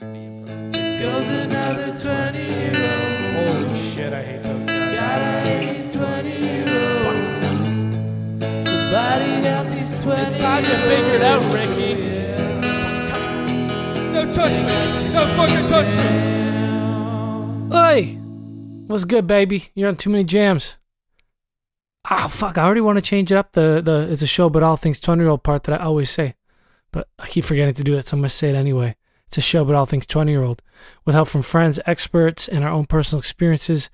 Goes another 20 year old. Holy shit, I hate those guys. Gotta hate 20 year old. Somebody help these 20 It's time to figure it out, Ricky. Don't touch me. Don't fucking touch me. Oi! What's good, baby? You're on too many jams. Ah, fuck! I already want to change it up. The the it's a show, but all things twenty year old part that I always say, but I keep forgetting to do it, so I'm gonna say it anyway. A show, but all things twenty year old, with help from friends, experts, and our own personal experiences.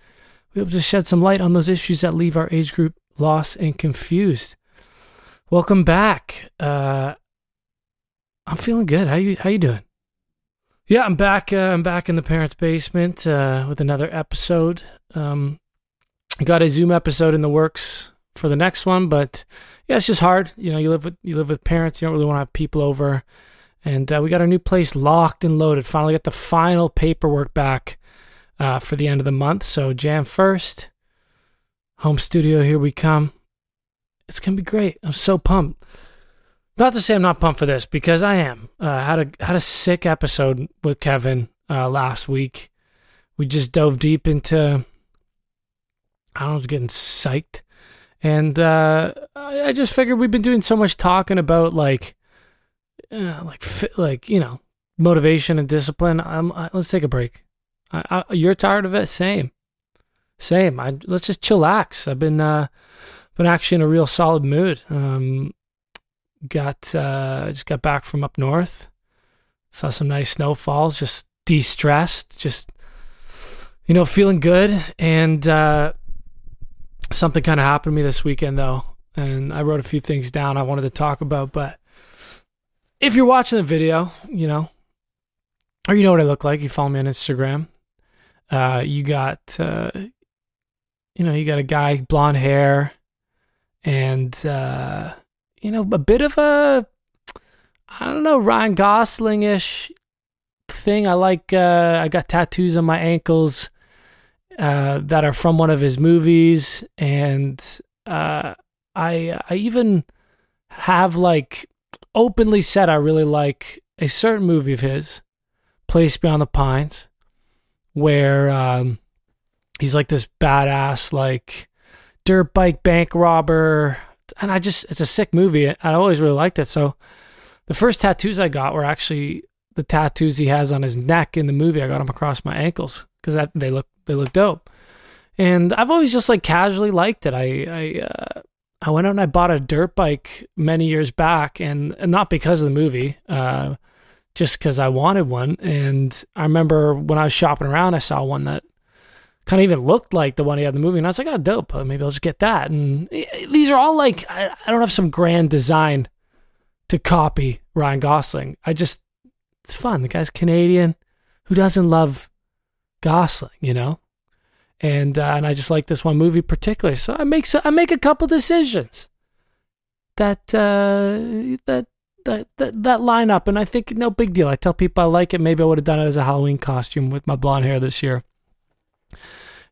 We hope to shed some light on those issues that leave our age group lost and confused. Welcome back. Uh, I'm feeling good. How you How you doing? Yeah, I'm back. Uh, I'm back in the parents' basement uh, with another episode. Um, got a Zoom episode in the works for the next one, but yeah, it's just hard. You know, you live with you live with parents. You don't really want to have people over, and uh, we got our new place locked and loaded. Finally, got the final paperwork back uh, for the end of the month. So jam first, home studio. Here we come. It's gonna be great. I'm so pumped. Not to say I'm not pumped for this because I am. Uh, had a had a sick episode with Kevin uh, last week. We just dove deep into I don't know, getting psyched, and uh, I, I just figured we've been doing so much talking about like, uh, like like you know motivation and discipline. Um, I, let's take a break. I, I, you're tired of it? Same, same. I let's just chillax. I've been uh, been actually in a real solid mood. Um, got uh just got back from up north saw some nice snowfalls just de-stressed just you know feeling good and uh something kind of happened to me this weekend though and i wrote a few things down i wanted to talk about but if you're watching the video you know or you know what i look like you follow me on instagram uh you got uh you know you got a guy blonde hair and uh you know, a bit of a, I don't know, Ryan Gosling ish thing. I like, uh, I got tattoos on my ankles uh, that are from one of his movies. And uh, I, I even have like openly said I really like a certain movie of his, Place Beyond the Pines, where um, he's like this badass, like dirt bike bank robber and I just it's a sick movie. I always really liked it. So the first tattoos I got were actually the tattoos he has on his neck in the movie. I got them across my ankles because that they look they look dope. And I've always just like casually liked it. I I uh, I went out and I bought a dirt bike many years back, and, and not because of the movie, uh, just because I wanted one. And I remember when I was shopping around, I saw one that kind of even looked like the one he had in the movie. And I was like, oh, dope. Uh, maybe I'll just get that. And eh, eh, these are all like, I, I don't have some grand design to copy Ryan Gosling. I just, it's fun. The guy's Canadian. Who doesn't love Gosling, you know? And, uh, and I just like this one movie particularly. So I make, I make a couple decisions that, uh, that, that, that, that line up. And I think no big deal. I tell people I like it. Maybe I would have done it as a Halloween costume with my blonde hair this year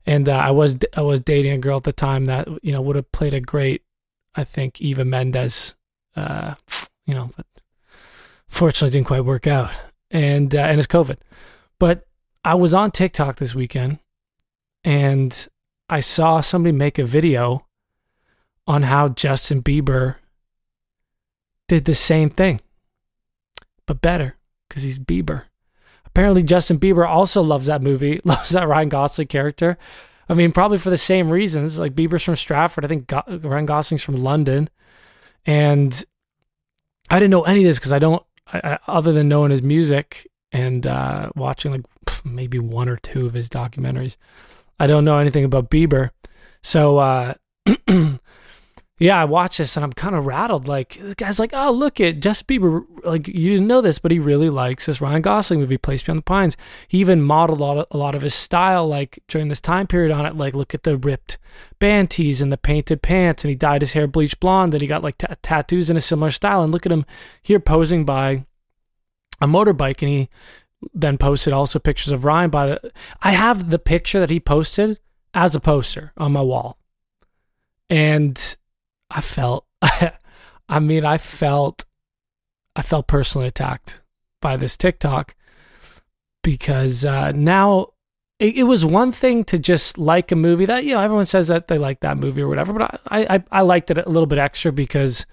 and uh, I was I was dating a girl at the time that you know would have played a great, I think Eva Mendes, uh, you know, but fortunately didn't quite work out, and uh, and it's COVID, but I was on TikTok this weekend, and I saw somebody make a video on how Justin Bieber did the same thing, but better because he's Bieber apparently Justin Bieber also loves that movie, loves that Ryan Gosling character. I mean, probably for the same reasons. Like Bieber's from Stratford, I think Go- Ryan Gosling's from London, and I didn't know any of this because I don't, I, I, other than knowing his music and uh, watching like maybe one or two of his documentaries, I don't know anything about Bieber. So uh, yeah, I watch this and I'm kind of rattled. Like the guy's like, oh look at Justin Bieber. Like you didn't know this, but he really likes this Ryan Gosling movie, Place Beyond the Pines. He even modeled a lot of, a lot of his style, like during this time period on it. Like look at the ripped band tees and the painted pants, and he dyed his hair bleach blonde, and he got like t- tattoos in a similar style. And look at him here posing by a motorbike, and he then posted also pictures of Ryan by the. I have the picture that he posted as a poster on my wall, and I felt, I mean, I felt, I felt personally attacked by this TikTok because uh, now it, it, was one thing to just like a movie that you know everyone says that they like that movie or whatever, but I I, I liked it a little bit extra because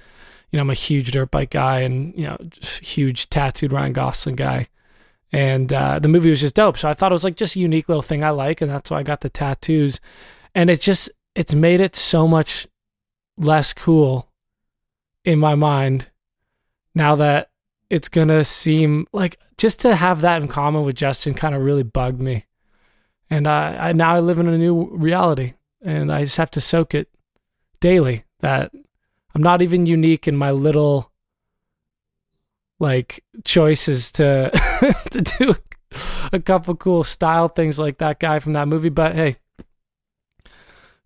you know I'm a huge dirt bike guy and you know huge tattooed Ryan Gosling guy. And uh, the movie was just dope. So I thought it was like just a unique little thing I like, and that's why I got the tattoos. And it just it's made it so much less cool in my mind now that it's gonna seem like just to have that in common with Justin kind of really bugged me. And I, I now I live in a new reality, and I just have to soak it daily. That I'm not even unique in my little like choices to to do a couple cool style things like that guy from that movie. But hey,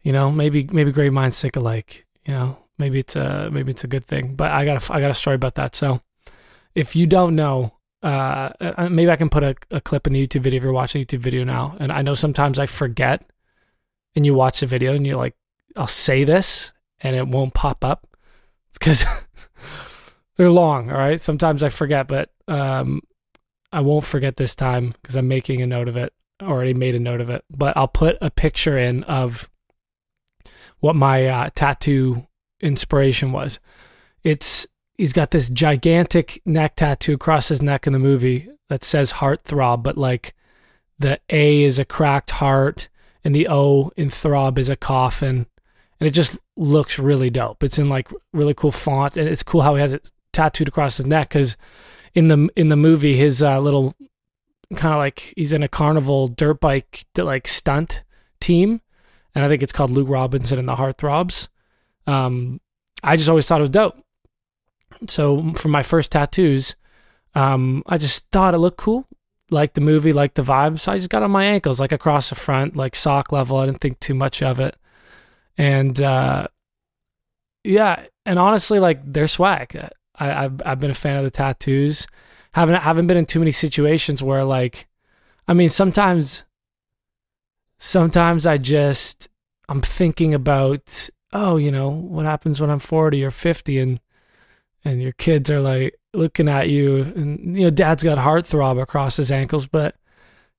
you know, maybe maybe great minds think alike. You know, maybe it's a maybe it's a good thing. But I got a, I got a story about that. So if you don't know, uh, uh, maybe I can put a, a clip in the YouTube video if you're watching a YouTube video now. And I know sometimes I forget, and you watch the video and you're like, I'll say this and it won't pop up. It's because they're long. All right. Sometimes I forget, but um, I won't forget this time because I'm making a note of it. Already made a note of it, but I'll put a picture in of what my uh, tattoo inspiration was. It's he's got this gigantic neck tattoo across his neck in the movie that says heart throb, but like the A is a cracked heart and the O in throb is a coffin. And it just looks really dope. It's in like really cool font and it's cool how he has it tattooed across his neck because in the in the movie his uh, little kind of like he's in a carnival dirt bike like stunt team and I think it's called Luke Robinson and the Heartthrobs. Um, I just always thought it was dope. So for my first tattoos, um, I just thought it looked cool, like the movie, like the vibe. So I just got on my ankles, like across the front, like sock level. I didn't think too much of it, and uh, yeah, and honestly, like they're swag. I, have I've been a fan of the tattoos. Haven't haven't been in too many situations where like, I mean, sometimes, sometimes I just I'm thinking about oh, you know, what happens when I'm 40 or 50 and and your kids are like looking at you and you know dad's got heartthrob across his ankles but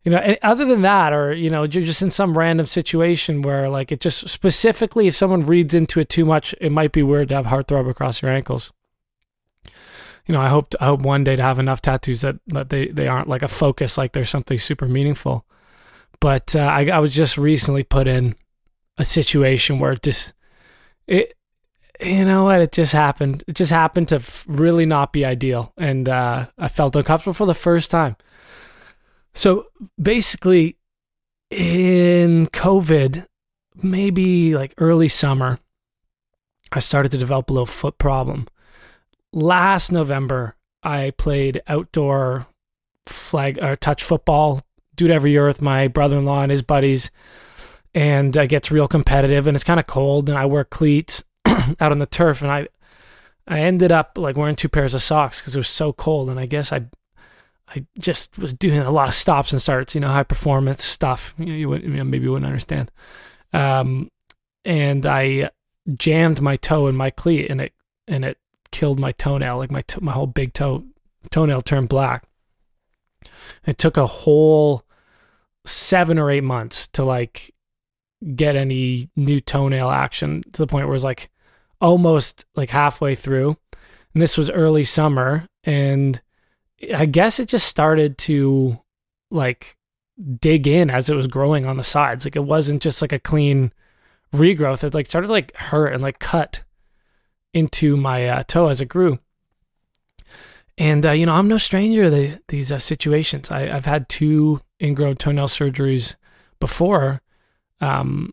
you know other than that or you know you're just in some random situation where like it just specifically if someone reads into it too much it might be weird to have heartthrob across your ankles you know i hope i hope one day to have enough tattoos that, that they, they aren't like a focus like there's something super meaningful but uh, I, I was just recently put in a situation where it just it you know what? It just happened. It just happened to really not be ideal. And uh, I felt uncomfortable for the first time. So basically, in COVID, maybe like early summer, I started to develop a little foot problem. Last November, I played outdoor flag or uh, touch football, do it every year with my brother in law and his buddies and it gets real competitive and it's kind of cold and I wear cleats out on the turf and I I ended up like wearing two pairs of socks because it was so cold and I guess I I just was doing a lot of stops and starts, you know, high performance stuff. You, know, you, would, maybe you wouldn't understand. Um, and I jammed my toe in my cleat and it and it killed my toenail, like my my whole big toe toenail turned black. It took a whole seven or eight months to like get any new toenail action to the point where it's like almost like halfway through. And this was early summer. And I guess it just started to like dig in as it was growing on the sides. Like it wasn't just like a clean regrowth. It like started to like hurt and like cut into my uh, toe as it grew. And uh, you know, I'm no stranger to the, these uh, situations. I, I've had two ingrown toenail surgeries before, um,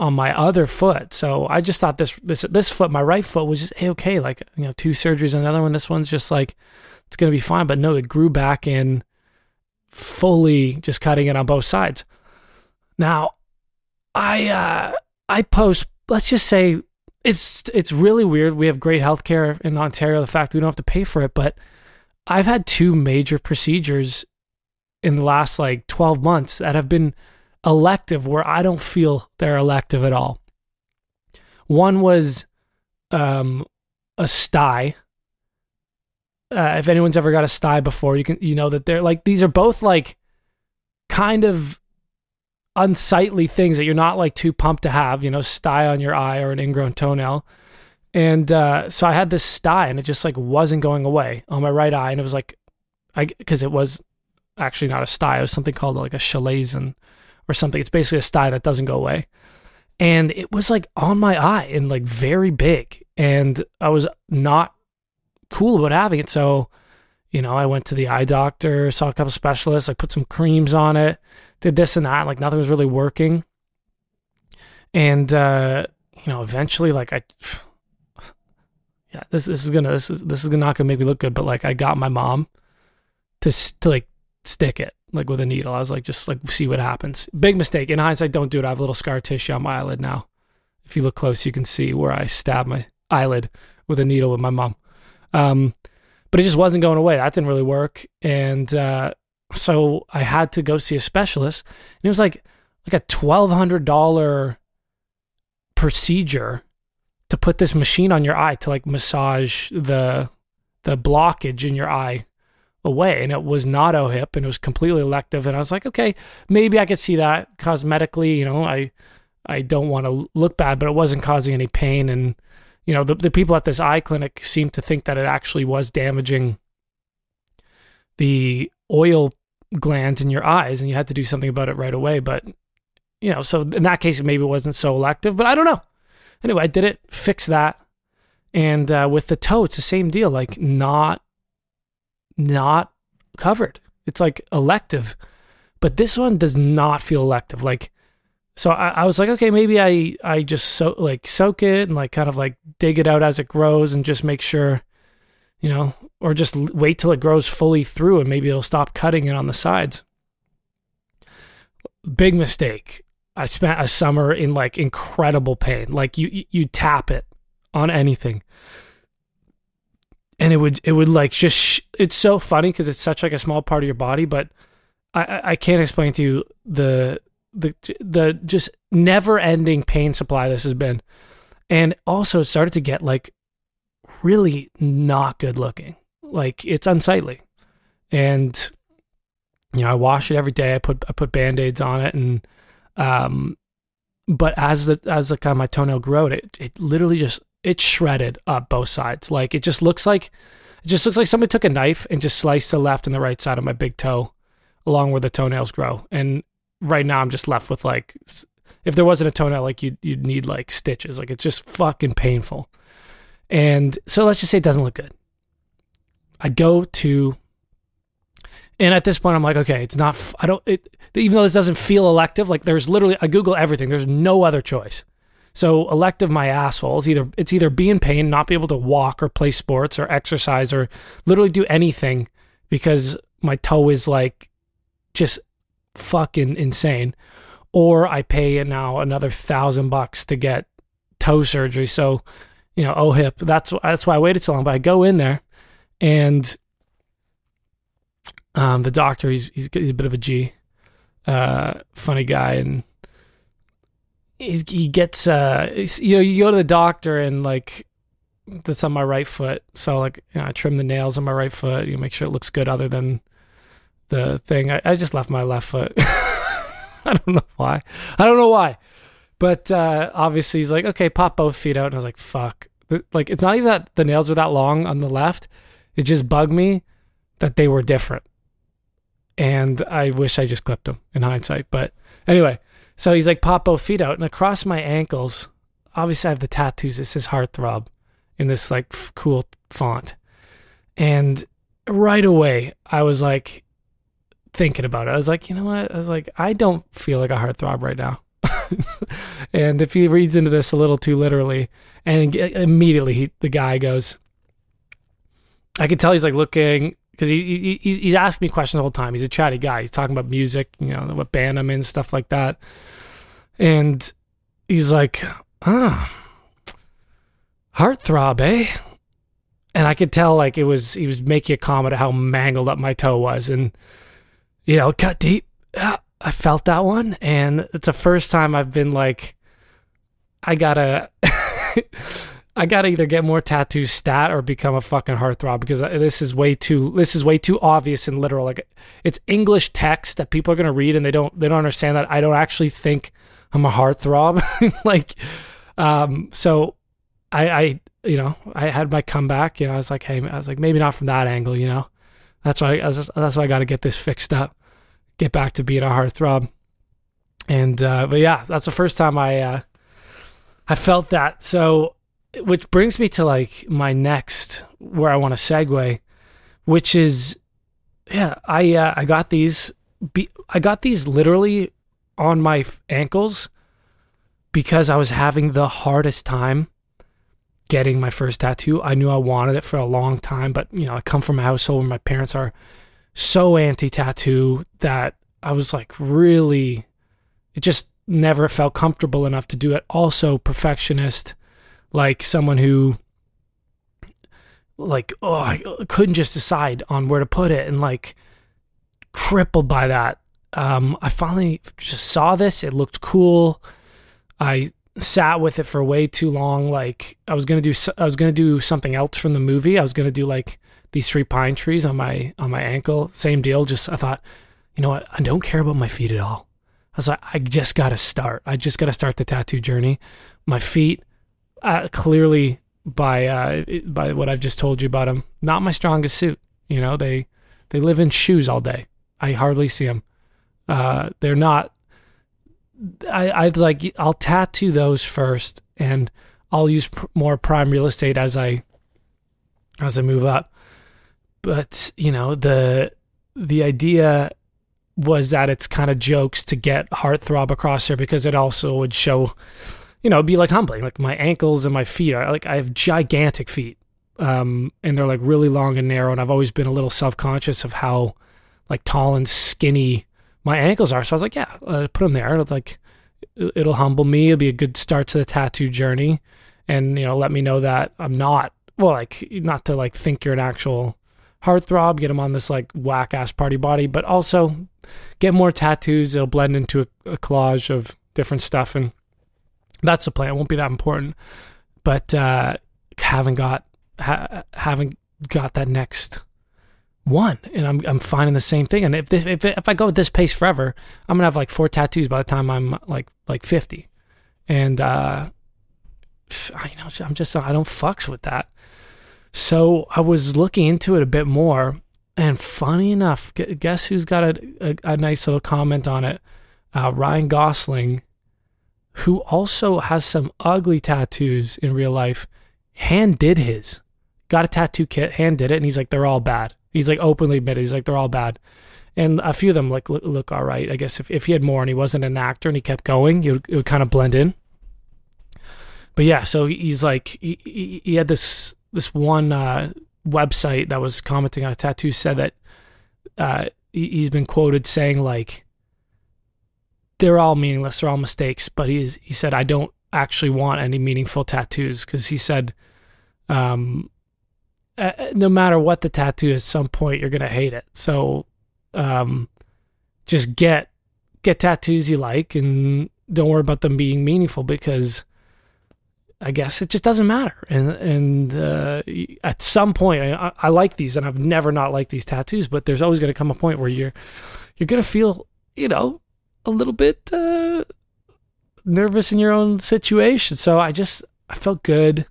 on my other foot. So I just thought this this this foot, my right foot, was just okay. Like you know, two surgeries, another one. This one's just like it's gonna be fine. But no, it grew back in fully, just cutting it on both sides. Now, I uh, I post. Let's just say it's it's really weird. We have great healthcare in Ontario. The fact we don't have to pay for it, but I've had two major procedures in the last like 12 months that have been elective where I don't feel they're elective at all. One was um, a sty. Uh, if anyone's ever got a sty before, you can you know that they're like these are both like kind of unsightly things that you're not like too pumped to have, you know, sty on your eye or an ingrown toenail. And uh, so I had this sty and it just like wasn't going away on my right eye. And it was like, I, cause it was actually not a sty, it was something called like a chalazion or something. It's basically a sty that doesn't go away. And it was like on my eye and like very big. And I was not cool about having it. So, you know, I went to the eye doctor, saw a couple specialists, I put some creams on it, did this and that. Like nothing was really working. And, uh, you know, eventually, like I, yeah, this this is gonna this is this is not gonna make me look good, but like I got my mom to, to like stick it like with a needle. I was like, just like see what happens. Big mistake. In hindsight, don't do it. I have a little scar tissue on my eyelid now. If you look close, you can see where I stabbed my eyelid with a needle with my mom. Um, but it just wasn't going away. That didn't really work, and uh, so I had to go see a specialist. And it was like like a twelve hundred dollar procedure to put this machine on your eye to like massage the the blockage in your eye away and it was not OHIP and it was completely elective and I was like okay maybe I could see that cosmetically you know I I don't want to look bad but it wasn't causing any pain and you know the, the people at this eye clinic seemed to think that it actually was damaging the oil glands in your eyes and you had to do something about it right away but you know so in that case it maybe wasn't so elective but I don't know anyway I did it fix that and uh, with the toe it's the same deal like not not covered. It's like elective, but this one does not feel elective. Like, so I, I was like, okay, maybe I I just so like soak it and like kind of like dig it out as it grows and just make sure, you know, or just wait till it grows fully through and maybe it'll stop cutting it on the sides. Big mistake. I spent a summer in like incredible pain. Like you you tap it on anything and it would it would like just sh- it's so funny because it's such like a small part of your body but I, I can't explain to you the the the just never ending pain supply this has been and also it started to get like really not good looking like it's unsightly and you know i wash it every day i put i put band-aids on it and um but as the as the kind of my toenail growed it it literally just it shredded up both sides. Like it just looks like it just looks like somebody took a knife and just sliced the left and the right side of my big toe along where the toenails grow. And right now I'm just left with like if there wasn't a toenail like you you'd need like stitches. Like it's just fucking painful. And so let's just say it doesn't look good. I go to and at this point I'm like okay, it's not I don't it even though this doesn't feel elective, like there's literally I google everything. There's no other choice. So elective my asshole. It's either it's either be in pain, not be able to walk or play sports or exercise or literally do anything because my toe is like just fucking insane. Or I pay now another thousand bucks to get toe surgery. So, you know, oh hip. That's that's why I waited so long. But I go in there and um, the doctor, he's, he's he's a bit of a G, uh, funny guy, and he, he gets uh you know you go to the doctor and like that's on my right foot so like you know, i trim the nails on my right foot you make sure it looks good other than the thing i, I just left my left foot i don't know why i don't know why but uh obviously he's like okay pop both feet out and i was like fuck like it's not even that the nails are that long on the left it just bugged me that they were different and i wish i just clipped them in hindsight but anyway so he's like, pop both feet out. And across my ankles, obviously I have the tattoos. It says heartthrob in this like f- cool font. And right away, I was like thinking about it. I was like, you know what? I was like, I don't feel like a heartthrob right now. and if he reads into this a little too literally, and immediately he, the guy goes, I can tell he's like looking because he, he he's asking me questions the whole time. He's a chatty guy. He's talking about music, you know, what band I'm in, stuff like that. And he's like, ah, heartthrob, eh? And I could tell like it was he was making a comment of how mangled up my toe was, and you know, cut deep. Yeah, I felt that one, and it's the first time I've been like, I gotta. I gotta either get more tattoos stat or become a fucking heartthrob because this is way too this is way too obvious and literal. Like it's English text that people are gonna read and they don't they don't understand that I don't actually think I'm a heartthrob. like, um, so I I you know I had my comeback. You know I was like hey I was like maybe not from that angle. You know that's why I, that's why I got to get this fixed up, get back to being a heartthrob. And uh, but yeah, that's the first time I uh, I felt that. So which brings me to like my next where I want to segue, which is yeah, I uh, I got these be, I got these literally on my ankles because I was having the hardest time getting my first tattoo. I knew I wanted it for a long time, but you know, I come from a household where my parents are so anti-tattoo that I was like really it just never felt comfortable enough to do it. Also perfectionist like someone who like oh I couldn't just decide on where to put it and like crippled by that. Um I finally just saw this. It looked cool. I sat with it for way too long. Like I was to do I was to do something else from the movie. I was to do like these three pine trees on my on my ankle same deal just I thought you know what I don't care about my feet at all I was like I just got to start I just got to start the tattoo journey my feet uh, clearly by uh, by what I've just told you about them, not my strongest suit. You know, they they live in shoes all day. I hardly see them. Uh, they're not. I I was like I'll tattoo those first, and I'll use pr- more prime real estate as I as I move up. But you know the the idea was that it's kind of jokes to get heartthrob across there because it also would show you know, be like humbling. Like my ankles and my feet are like I have gigantic feet, um, and they're like really long and narrow. And I've always been a little self conscious of how like tall and skinny my ankles are. So I was like, yeah, uh, put them there. It's like it'll humble me. It'll be a good start to the tattoo journey, and you know, let me know that I'm not well, like not to like think you're an actual heartthrob, get them on this like whack ass party body, but also get more tattoos. It'll blend into a, a collage of different stuff and that's the plan. It won't be that important, but uh, haven't got ha- haven't got that next one, and I'm I'm finding the same thing. And if this, if if I go at this pace forever, I'm gonna have like four tattoos by the time I'm like like 50, and uh, you know I'm just I don't fucks with that. So I was looking into it a bit more, and funny enough, guess who's got a, a, a nice little comment on it? Uh, Ryan Gosling who also has some ugly tattoos in real life, hand did his. Got a tattoo kit, hand did it, and he's like, they're all bad. He's like openly admitted, he's like, they're all bad. And a few of them like look, look all right. I guess if, if he had more and he wasn't an actor and he kept going, it would, it would kind of blend in. But yeah, so he's like, he, he had this this one uh, website that was commenting on a tattoo said that uh, he, he's been quoted saying like, they're all meaningless. They're all mistakes. But he's he said I don't actually want any meaningful tattoos because he said, um, no matter what the tattoo is, some point you're gonna hate it. So, um, just get get tattoos you like and don't worry about them being meaningful because I guess it just doesn't matter. And and uh, at some point, I, I, like these, and I've never not liked these tattoos. But there's always going to come a point where you're you're going to feel, you know, a little bit uh, nervous in your own situation. So I just I felt good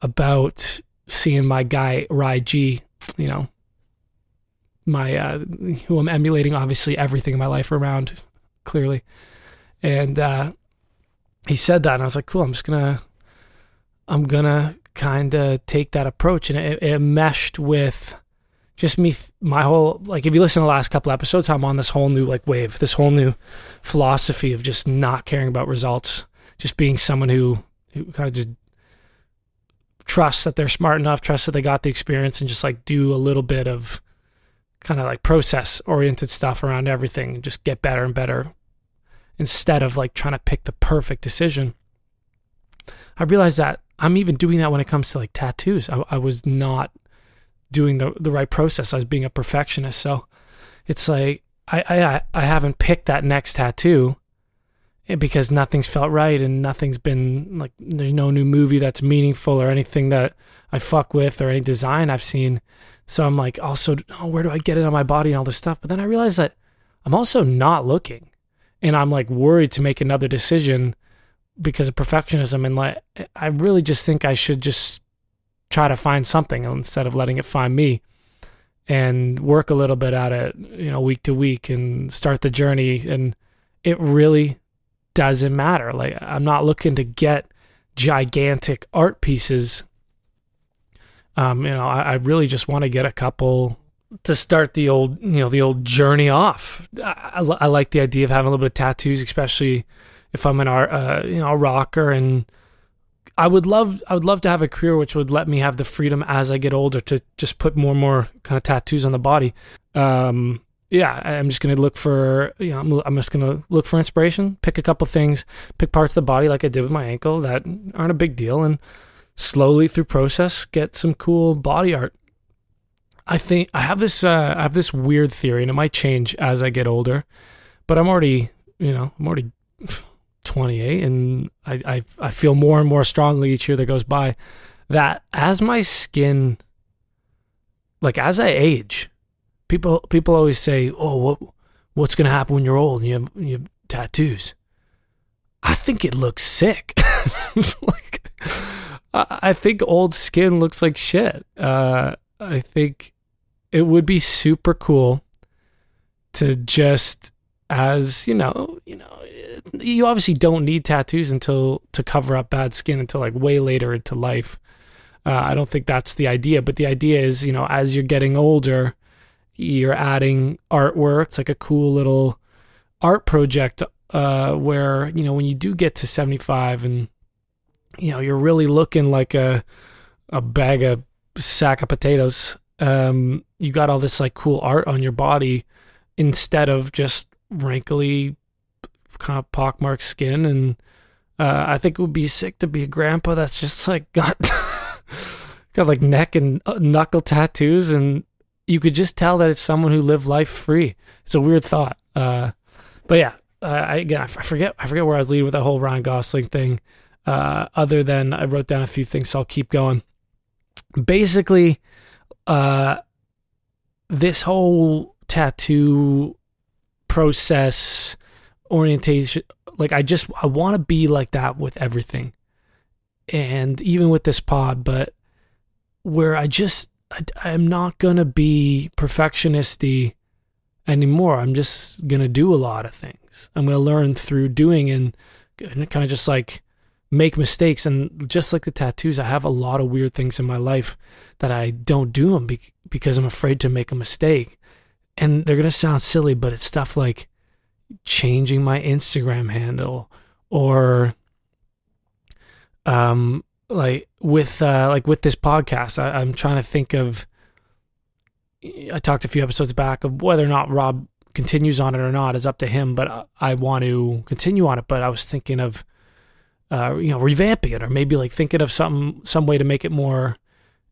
about seeing my guy Rai G, you know, my uh, who I'm emulating obviously everything in my life around clearly. And uh, he said that and I was like, cool, I'm just gonna I'm gonna kind of take that approach and it, it meshed with just me, my whole like if you listen to the last couple episodes, I'm on this whole new like wave, this whole new philosophy of just not caring about results, just being someone who who kind of just trusts that they're smart enough, trusts that they got the experience, and just like do a little bit of kind of like process oriented stuff around everything, and just get better and better instead of like trying to pick the perfect decision. I realized that I'm even doing that when it comes to like tattoos. I, I was not doing the the right process. I was being a perfectionist. So it's like I I I haven't picked that next tattoo, eh, because nothing's felt right and nothing's been like there's no new movie that's meaningful or anything that I fuck with or any design I've seen. So I'm like, also, oh, where do I get it on my body and all this stuff? But then I realized that I'm also not looking, and I'm like worried to make another decision because of perfectionism. And like, I really just think I should just try to find something instead of letting it find me and work a little bit at it, you know, week to week and start the journey. And it really doesn't matter. Like, I'm not looking to get gigantic art pieces. Um, you know, I, I really just want to get a couple to start the old, you know, the old journey off. I, I, I like the idea of having a little bit of tattoos, especially if I'm an art, uh, you know, a rocker and I would love I would love to have a career which would let me have the freedom as I get older to just put more and more kind of tattoos on the body. Um, yeah, I'm just gonna look for you know I'm, I'm just gonna look for inspiration, pick a couple things, pick parts of the body like I did with my ankle that aren't a big deal, and slowly through process get some cool body art. I think I have this uh, I have this weird theory, and it might change as I get older, but I'm already you know I'm already 28 and I, I, I feel more and more strongly each year that goes by that as my skin like as I age people people always say oh what what's to happen when you're old and you have, you have tattoos? I think it looks sick. Like I think old skin looks like shit. Uh, I think it would be super cool to just as you know you know you obviously don't need tattoos until to cover up bad skin until like way later into life. Uh, I don't think that's the idea, but the idea is, you know, as you're getting older, you're adding artwork. It's like a cool little art project uh, where, you know, when you do get to 75 and, you know, you're really looking like a, a bag of sack of potatoes, um, you got all this like cool art on your body instead of just wrinkly kind of pockmarked skin, and uh, I think it would be sick to be a grandpa that's just like got got like neck and uh, knuckle tattoos, and you could just tell that it's someone who lived life free. It's a weird thought, uh, but yeah. Uh, I, again, I forget I forget where I was leading with that whole Ryan Gosling thing. Uh, other than I wrote down a few things, so I'll keep going. Basically, uh, this whole tattoo process orientation like i just i want to be like that with everything. And even with this pod but where i just I, am not gonna be perfectionisty anymore. I'm just gonna do a lot of things. I'm gonna learn through doing and, and kind of just like make mistakes. And just like the tattoos i have a lot of weird things in my life that i don't do them be- because i'm afraid to make a mistake and they're gonna sound silly but it's stuff like changing my Instagram handle or um like with uh like with this podcast I, I'm trying to think of I talked a few episodes back of whether or not Rob continues on it or not is up to him but I want to continue on it but I was thinking of uh you know revamping it or maybe like thinking of some some way to make it more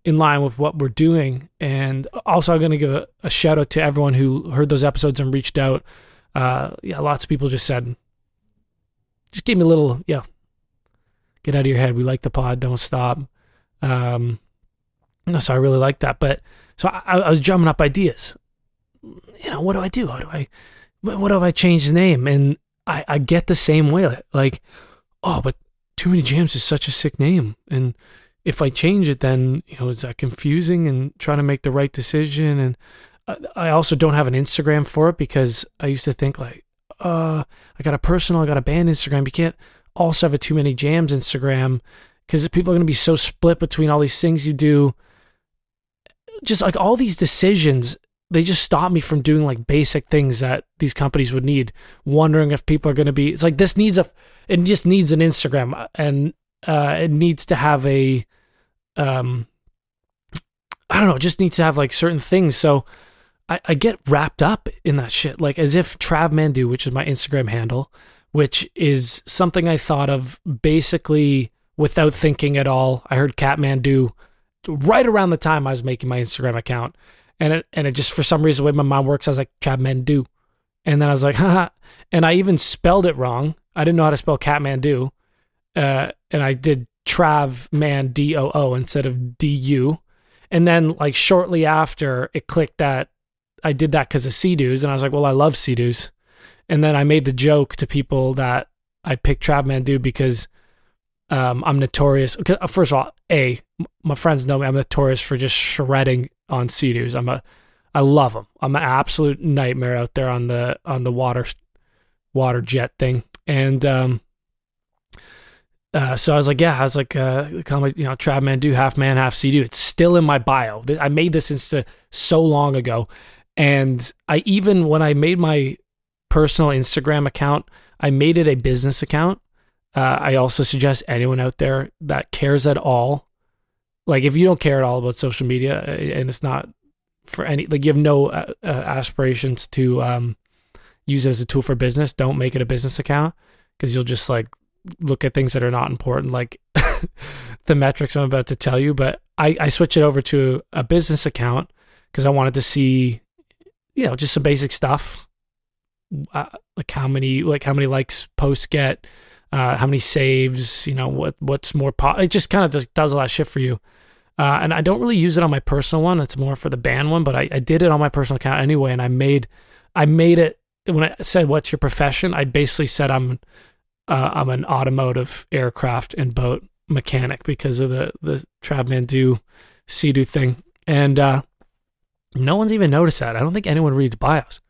in line with what we're doing and also I'm going to give a, a shout out to everyone who heard those episodes and reached out uh, yeah, lots of people just said, just give me a little, yeah, get out of your head. We like the pod. Don't stop. Um, no, so I really like that. But so I, I was drumming up ideas. You know, what do I do? How do I, what, what if I change the name? And I, I get the same way. Like, oh, but too many jams is such a sick name. And if I change it, then, you know, is that confusing and trying to make the right decision? And I also don't have an Instagram for it because I used to think like, uh, I got a personal, I got a band Instagram. You can't also have a too many jams Instagram because people are going to be so split between all these things you do. Just like all these decisions, they just stop me from doing like basic things that these companies would need. Wondering if people are going to be. It's like this needs a. It just needs an Instagram and uh, it needs to have a. Um, I don't know. It just needs to have like certain things. So I, I get wrapped up in that shit, like as if Trav Mandu, which is my Instagram handle, which is something I thought of basically without thinking at all. I heard Catmandu right around the time I was making my Instagram account. And it and it just for some reason the way my mom works, I was like Catmandu. And then I was like, haha. And I even spelled it wrong. I didn't know how to spell Kathmandu, uh, and I did Trav Man D O O instead of D U, and then like shortly after it clicked that I did that because of Sea-Doos, and I was like, well, I love Sea-Doos, and then I made the joke to people that I picked Trav Mandu because um, I'm notorious. Uh, first of all, a my friends know me. I'm notorious for just shredding on Sea-Doos. I'm a I love them. I'm an absolute nightmare out there on the on the water water jet thing. And um, uh, so I was like, yeah, I was like, uh, you know, Trav Man do half man, half Sea-Doo. It's still in my bio. I made this insta so long ago. And I even, when I made my personal Instagram account, I made it a business account. Uh, I also suggest anyone out there that cares at all, like if you don't care at all about social media uh, and it's not for any, like you have no uh, uh, aspirations to um, use it as a tool for business, don't make it a business account because you'll just like look at things that are not important, like the metrics I'm about to tell you. But I, I switch it over to a business account because I wanted to see, you know, just some basic stuff, uh, like how many like how many likes posts get, uh, how many saves, you know, what what's more. Po- it just kind of just does a lot of shit for you. Uh, and I don't really use it on my personal one. It's more for the band one, but I, I did it on my personal account anyway. And I made, I made it when I said, "What's your profession?" I basically said I'm uh, I'm an automotive aircraft and boat mechanic because of the the Travmandu Sea-Doo thing, and uh, no one's even noticed that. I don't think anyone reads bios.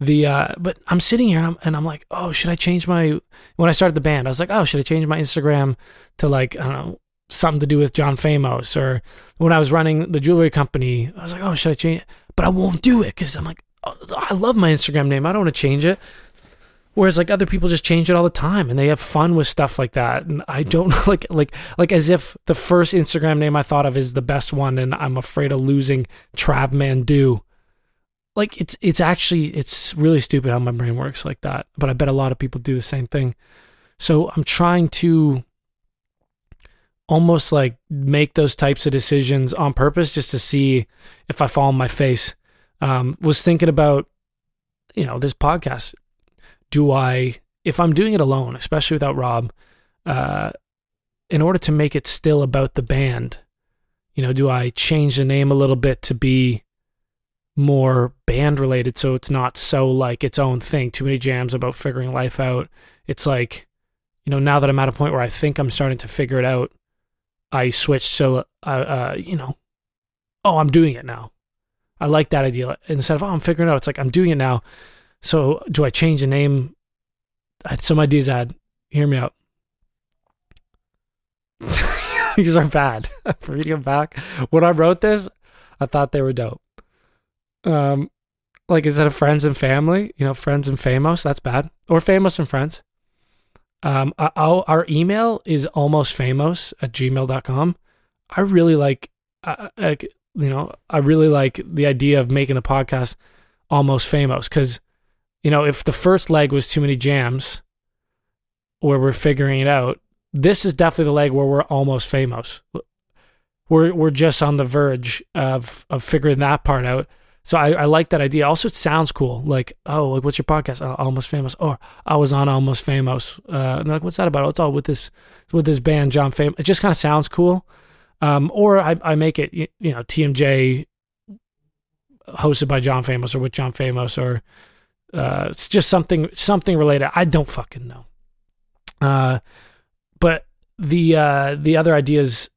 The uh, but I'm sitting here and I'm, and I'm like, oh, should I change my? When I started the band, I was like, oh, should I change my Instagram to like I don't know something to do with John Famous? Or when I was running the jewelry company, I was like, oh, should I change? It? But I won't do it because I'm like, oh, I love my Instagram name. I don't want to change it. Whereas like other people just change it all the time and they have fun with stuff like that. And I don't like like like as if the first Instagram name I thought of is the best one and I'm afraid of losing Travmandu. Like it's it's actually it's really stupid how my brain works like that. But I bet a lot of people do the same thing. So I'm trying to almost like make those types of decisions on purpose just to see if I fall on my face. Um, was thinking about, you know, this podcast do I, if I'm doing it alone, especially without Rob, uh, in order to make it still about the band, you know, do I change the name a little bit to be more band related so it's not so like its own thing? Too many jams about figuring life out. It's like, you know, now that I'm at a point where I think I'm starting to figure it out, I switch to, uh, uh, you know, oh, I'm doing it now. I like that idea. Instead of, oh, I'm figuring it out, it's like, I'm doing it now. So do I change the name? I had some ideas I had. Hear me out. These are bad. For reading them back. When I wrote this, I thought they were dope. Um, like instead of friends and family, you know, friends and famous, that's bad. Or famous and friends. Um, our, our email is almost famous at gmail.com. I really like, uh, you know, I really like the idea of making the podcast almost famous because you know, if the first leg was too many jams where we're figuring it out, this is definitely the leg where we're almost famous. We're we're just on the verge of of figuring that part out. So I, I like that idea. Also, it sounds cool. Like, oh, like what's your podcast? Oh, Almost Famous. Or I was on Almost Famous. Uh, and like, what's that about? Oh, it's all with this with this band, John Famous. It just kind of sounds cool. Um, or I, I make it, you, you know, TMJ hosted by John Famous or with John Famous or uh, it's just something something related. I don't fucking know. Uh, but the uh, the other ideas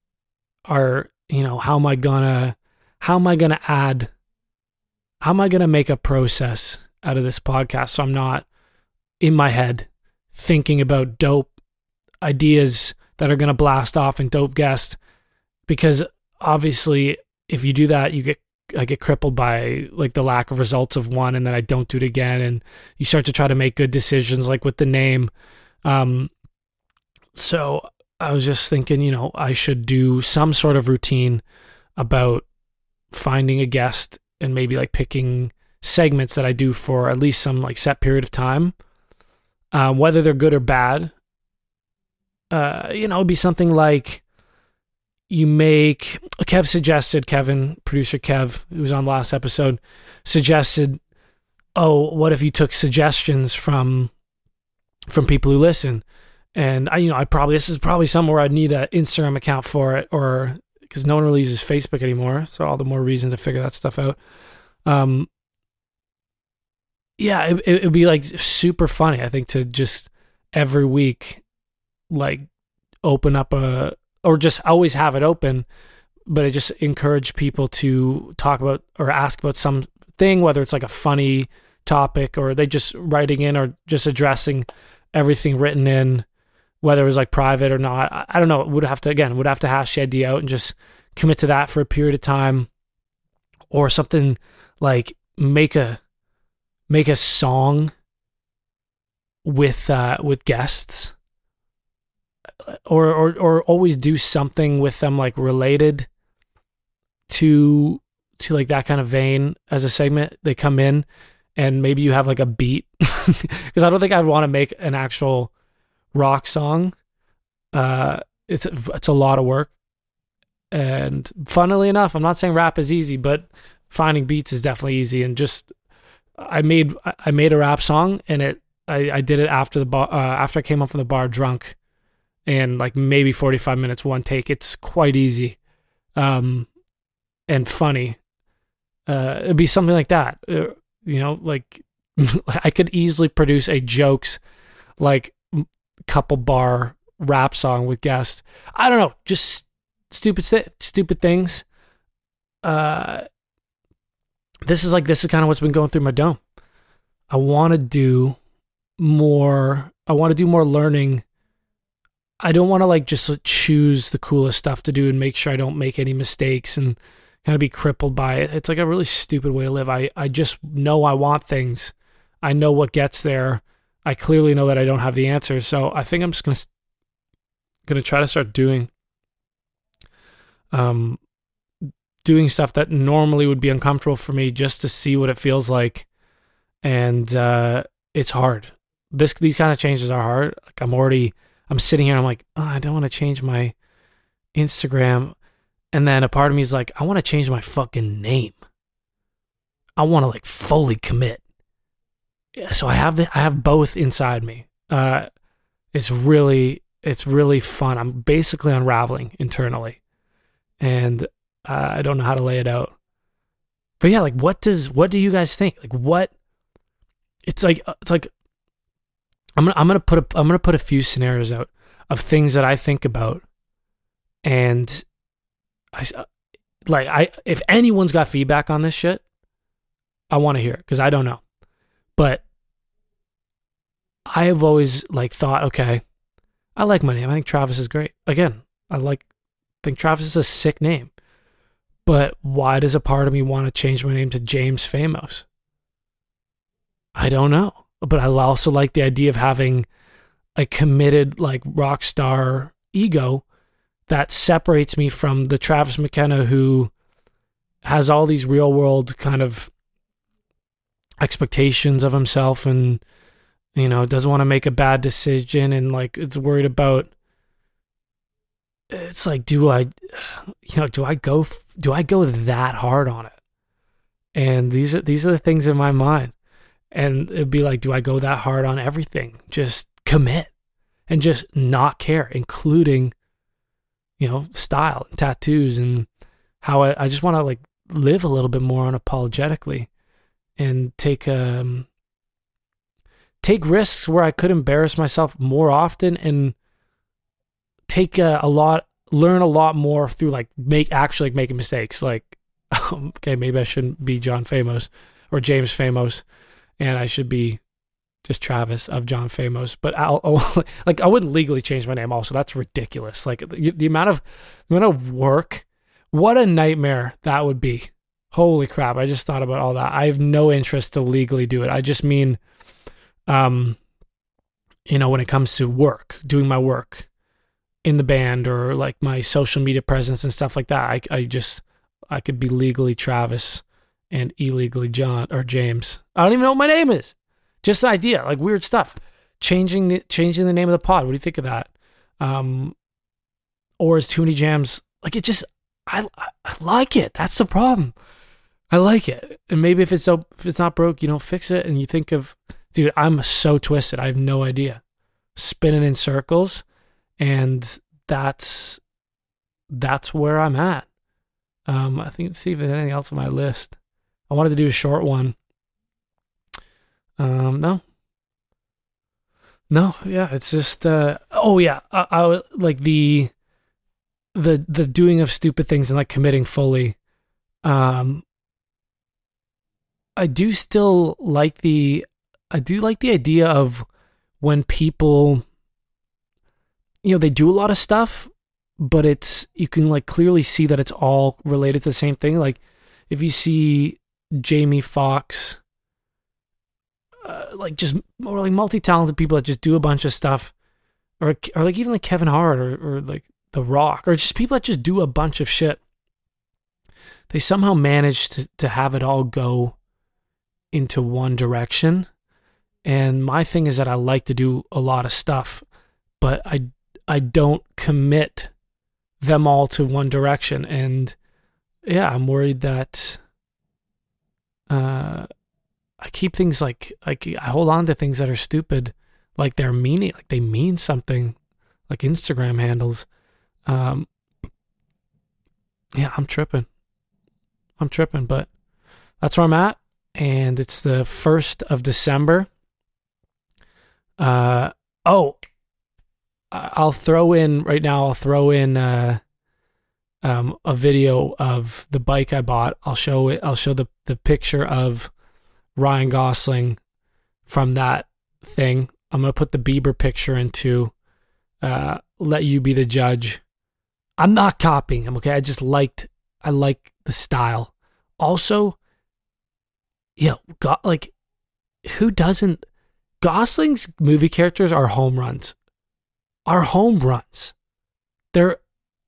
are, you know, how am I gonna how am I gonna add how am I gonna make a process out of this podcast so I'm not in my head thinking about dope ideas that are gonna blast off and dope guests because obviously if you do that you get I get crippled by like the lack of results of one and then I don't do it again and you start to try to make good decisions like with the name. Um so I was just thinking you know I should do some sort of routine about finding a guest and maybe like picking segments that I do for at least some like set period of time. Uh, whether they're good or bad uh you know it'd be something like you make Kev suggested Kevin producer Kev who was on the last episode suggested oh what if you took suggestions from from people who listen. And I, you know, I probably this is probably somewhere I'd need an Instagram account for it, or because no one really uses Facebook anymore, so all the more reason to figure that stuff out. Um, yeah, it, it would be like super funny. I think to just every week, like open up a or just always have it open, but I just encourage people to talk about or ask about something, whether it's like a funny topic or they just writing in or just addressing everything written in, whether it was like private or not. I, don't know. Would have to again would have to hash the idea out and just commit to that for a period of time, or something like make a make a song with uh, with guests or, or or always do something with them like related to to like that kind of vein as a segment they come in and maybe you have like a beat. Because I don't think I'd want to make an actual rock song. Uh it's it's a lot of work. And funnily enough I'm not saying rap is easy but finding beats is definitely easy. And just I made I made a rap song and it I, I did it after the bar uh, after I came up from the bar drunk and like maybe 45 minutes one take it's quite easy um and funny uh it'd be something like that uh, you know like I could easily produce a jokes like couple bar rap song with guests I don't know just stupid stupid things uh this is like this is kind of what's been going through my dome. I want to do more. I want to do more learning. I don't want to like just choose the coolest stuff to do and make sure I don't make any mistakes and kind of be crippled by it. It's like a really stupid way to live. I I just know I want things. I know what gets there. I clearly know that I don't have the answers. So I think I'm just gonna gonna try to start doing um doing stuff that normally would be uncomfortable for me just to see what it feels like. And uh, it's hard. This these kind of changes are hard. Like I'm already I'm sitting here I'm like, oh, I don't want to change my Instagram. And then a part of me is like, I want to change my fucking name. I want to like fully commit. Yeah, So I have the, I have both inside me. Uh, it's really it's really fun. I'm basically unraveling internally, and uh, I don't know how to lay it out. But yeah, like what does what do you guys think? Like what it's like uh, it's like I'm gonna I'm gonna put a I'm gonna put a few scenarios out of things that I think about, and I uh, like I if anyone's got feedback on this shit, I want to hear it because I don't know, but I have always like thought, okay, I like my name. I think Travis is great. Again, I like think Travis is a sick name. But why does a part of me want to change my name to James Famos? I don't know. But I also like the idea of having a committed, like, rock star ego that separates me from the Travis McKenna who has all these real world kind of expectations of himself and, you know, doesn't want to make a bad decision and, like, it's worried about it's like do i you know do i go do i go that hard on it? And these are these are the things in my mind and it'd be like do i go that hard on everything just commit and just not care including you know style and tattoos and how i, I just want to like live a little bit more unapologetically and take um take risks where i could embarrass myself more often and take a, a, lot, learn a lot more through like make actually like making mistakes. Like, okay, maybe I shouldn't be John Famos or James Famos, and I should be just Travis of John Famos. But I'll, like I wouldn't legally change my name. Also, that's ridiculous. Like the, the amount of the amount of work, what a nightmare that would be. Holy crap! I just thought about all that. I have no interest to legally do it. I just mean, um, you know, when it comes to work, doing my work, in the band or like my social media presence and stuff like that. I, I just, I could be legally Travis and illegally John or James. I don't even know what my name is. Just an idea, like weird stuff. Changing the changing the name of the pod. What do you think of that? Um, or is too many jams like it? Just I, I like it. That's the problem. I like it, and maybe if it's so if it's not broke, you don't fix it. And you think of, dude, I'm so twisted. I have no idea. spinning in circles, and that's that's where I'm at. Um, I think see if there's anything else on my list. I wanted to do a short one. Um, no, no, yeah, it's just. Uh, oh yeah, I, I like the the the doing of stupid things and like committing fully. Um, I do still like the I do like the idea of when people you know they do a lot of stuff but it's you can like clearly see that it's all related to the same thing like if you see Jamie Foxx, uh, like just or like multi-talented people that just do a bunch of stuff or or like even like Kevin Hart or, or like The Rock or just people that just do a bunch of shit. They somehow manage to to have it all go into one direction. And my thing is that I like to do a lot of stuff but I I don't commit them all to one direction. And yeah I'm worried that uh I keep things like like I hold on to things that are stupid, like they're meaning, like they mean something, like Instagram handles. Um, yeah, I'm tripping. I'm tripping, but that's where I'm at, and it's the first of December. Uh oh, I'll throw in right now. I'll throw in uh, um, a video of the bike I bought. I'll show it. I'll show the the picture of Ryan Gosling from that thing. I'm gonna put the Bieber picture into uh, let you be the judge. I'm not copying him, okay? I just liked I like the style. Also, yeah, got like who doesn't Gosling's movie characters are home runs. Are home runs. There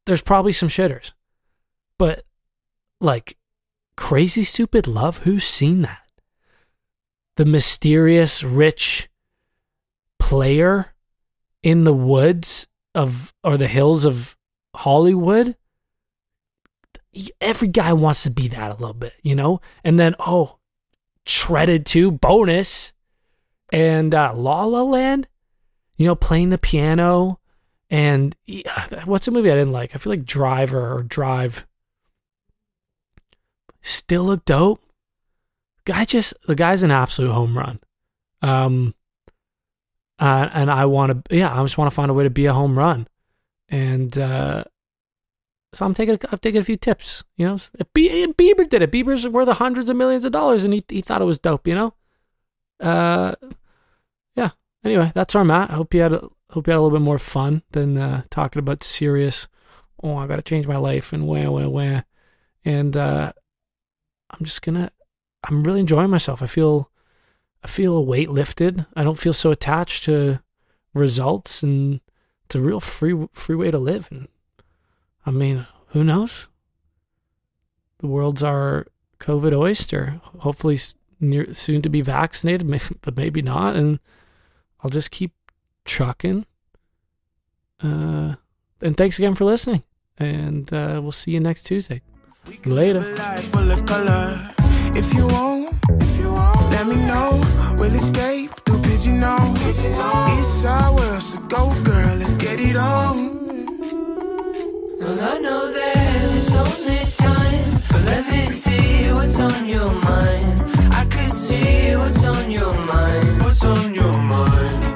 there's probably some shitters. But like crazy stupid love, who's seen that? the mysterious rich player in the woods of or the hills of Hollywood. Every guy wants to be that a little bit, you know? And then, oh, shredded too, bonus. And uh, La La Land, you know, playing the piano. And what's a movie I didn't like? I feel like Driver or Drive. Still look dope guy just the guy's an absolute home run. Um, uh, and I want to, yeah, I just want to find a way to be a home run, and uh, so I'm taking, I'm taking a few tips. You know, if Bieber did it. Bieber's worth hundreds of millions of dollars, and he he thought it was dope. You know, uh, yeah. Anyway, that's I'm at. I hope you had, a, hope you had a little bit more fun than uh, talking about serious. Oh, I got to change my life and where, where, where, and uh, I'm just gonna I'm really enjoying myself. I feel I feel a weight lifted. I don't feel so attached to results and it's a real free free way to live and I mean, who knows? The world's our COVID oyster. Hopefully near soon to be vaccinated, but maybe not and I'll just keep trucking. Uh, and thanks again for listening. And uh, we'll see you next Tuesday. Later. If you want, if you want, let me know. We'll escape pigeon so go, girl. Let's get it on. Well, I know that it's only time, but let me see what's on your mind. I see what's on your mind. What's on your mind?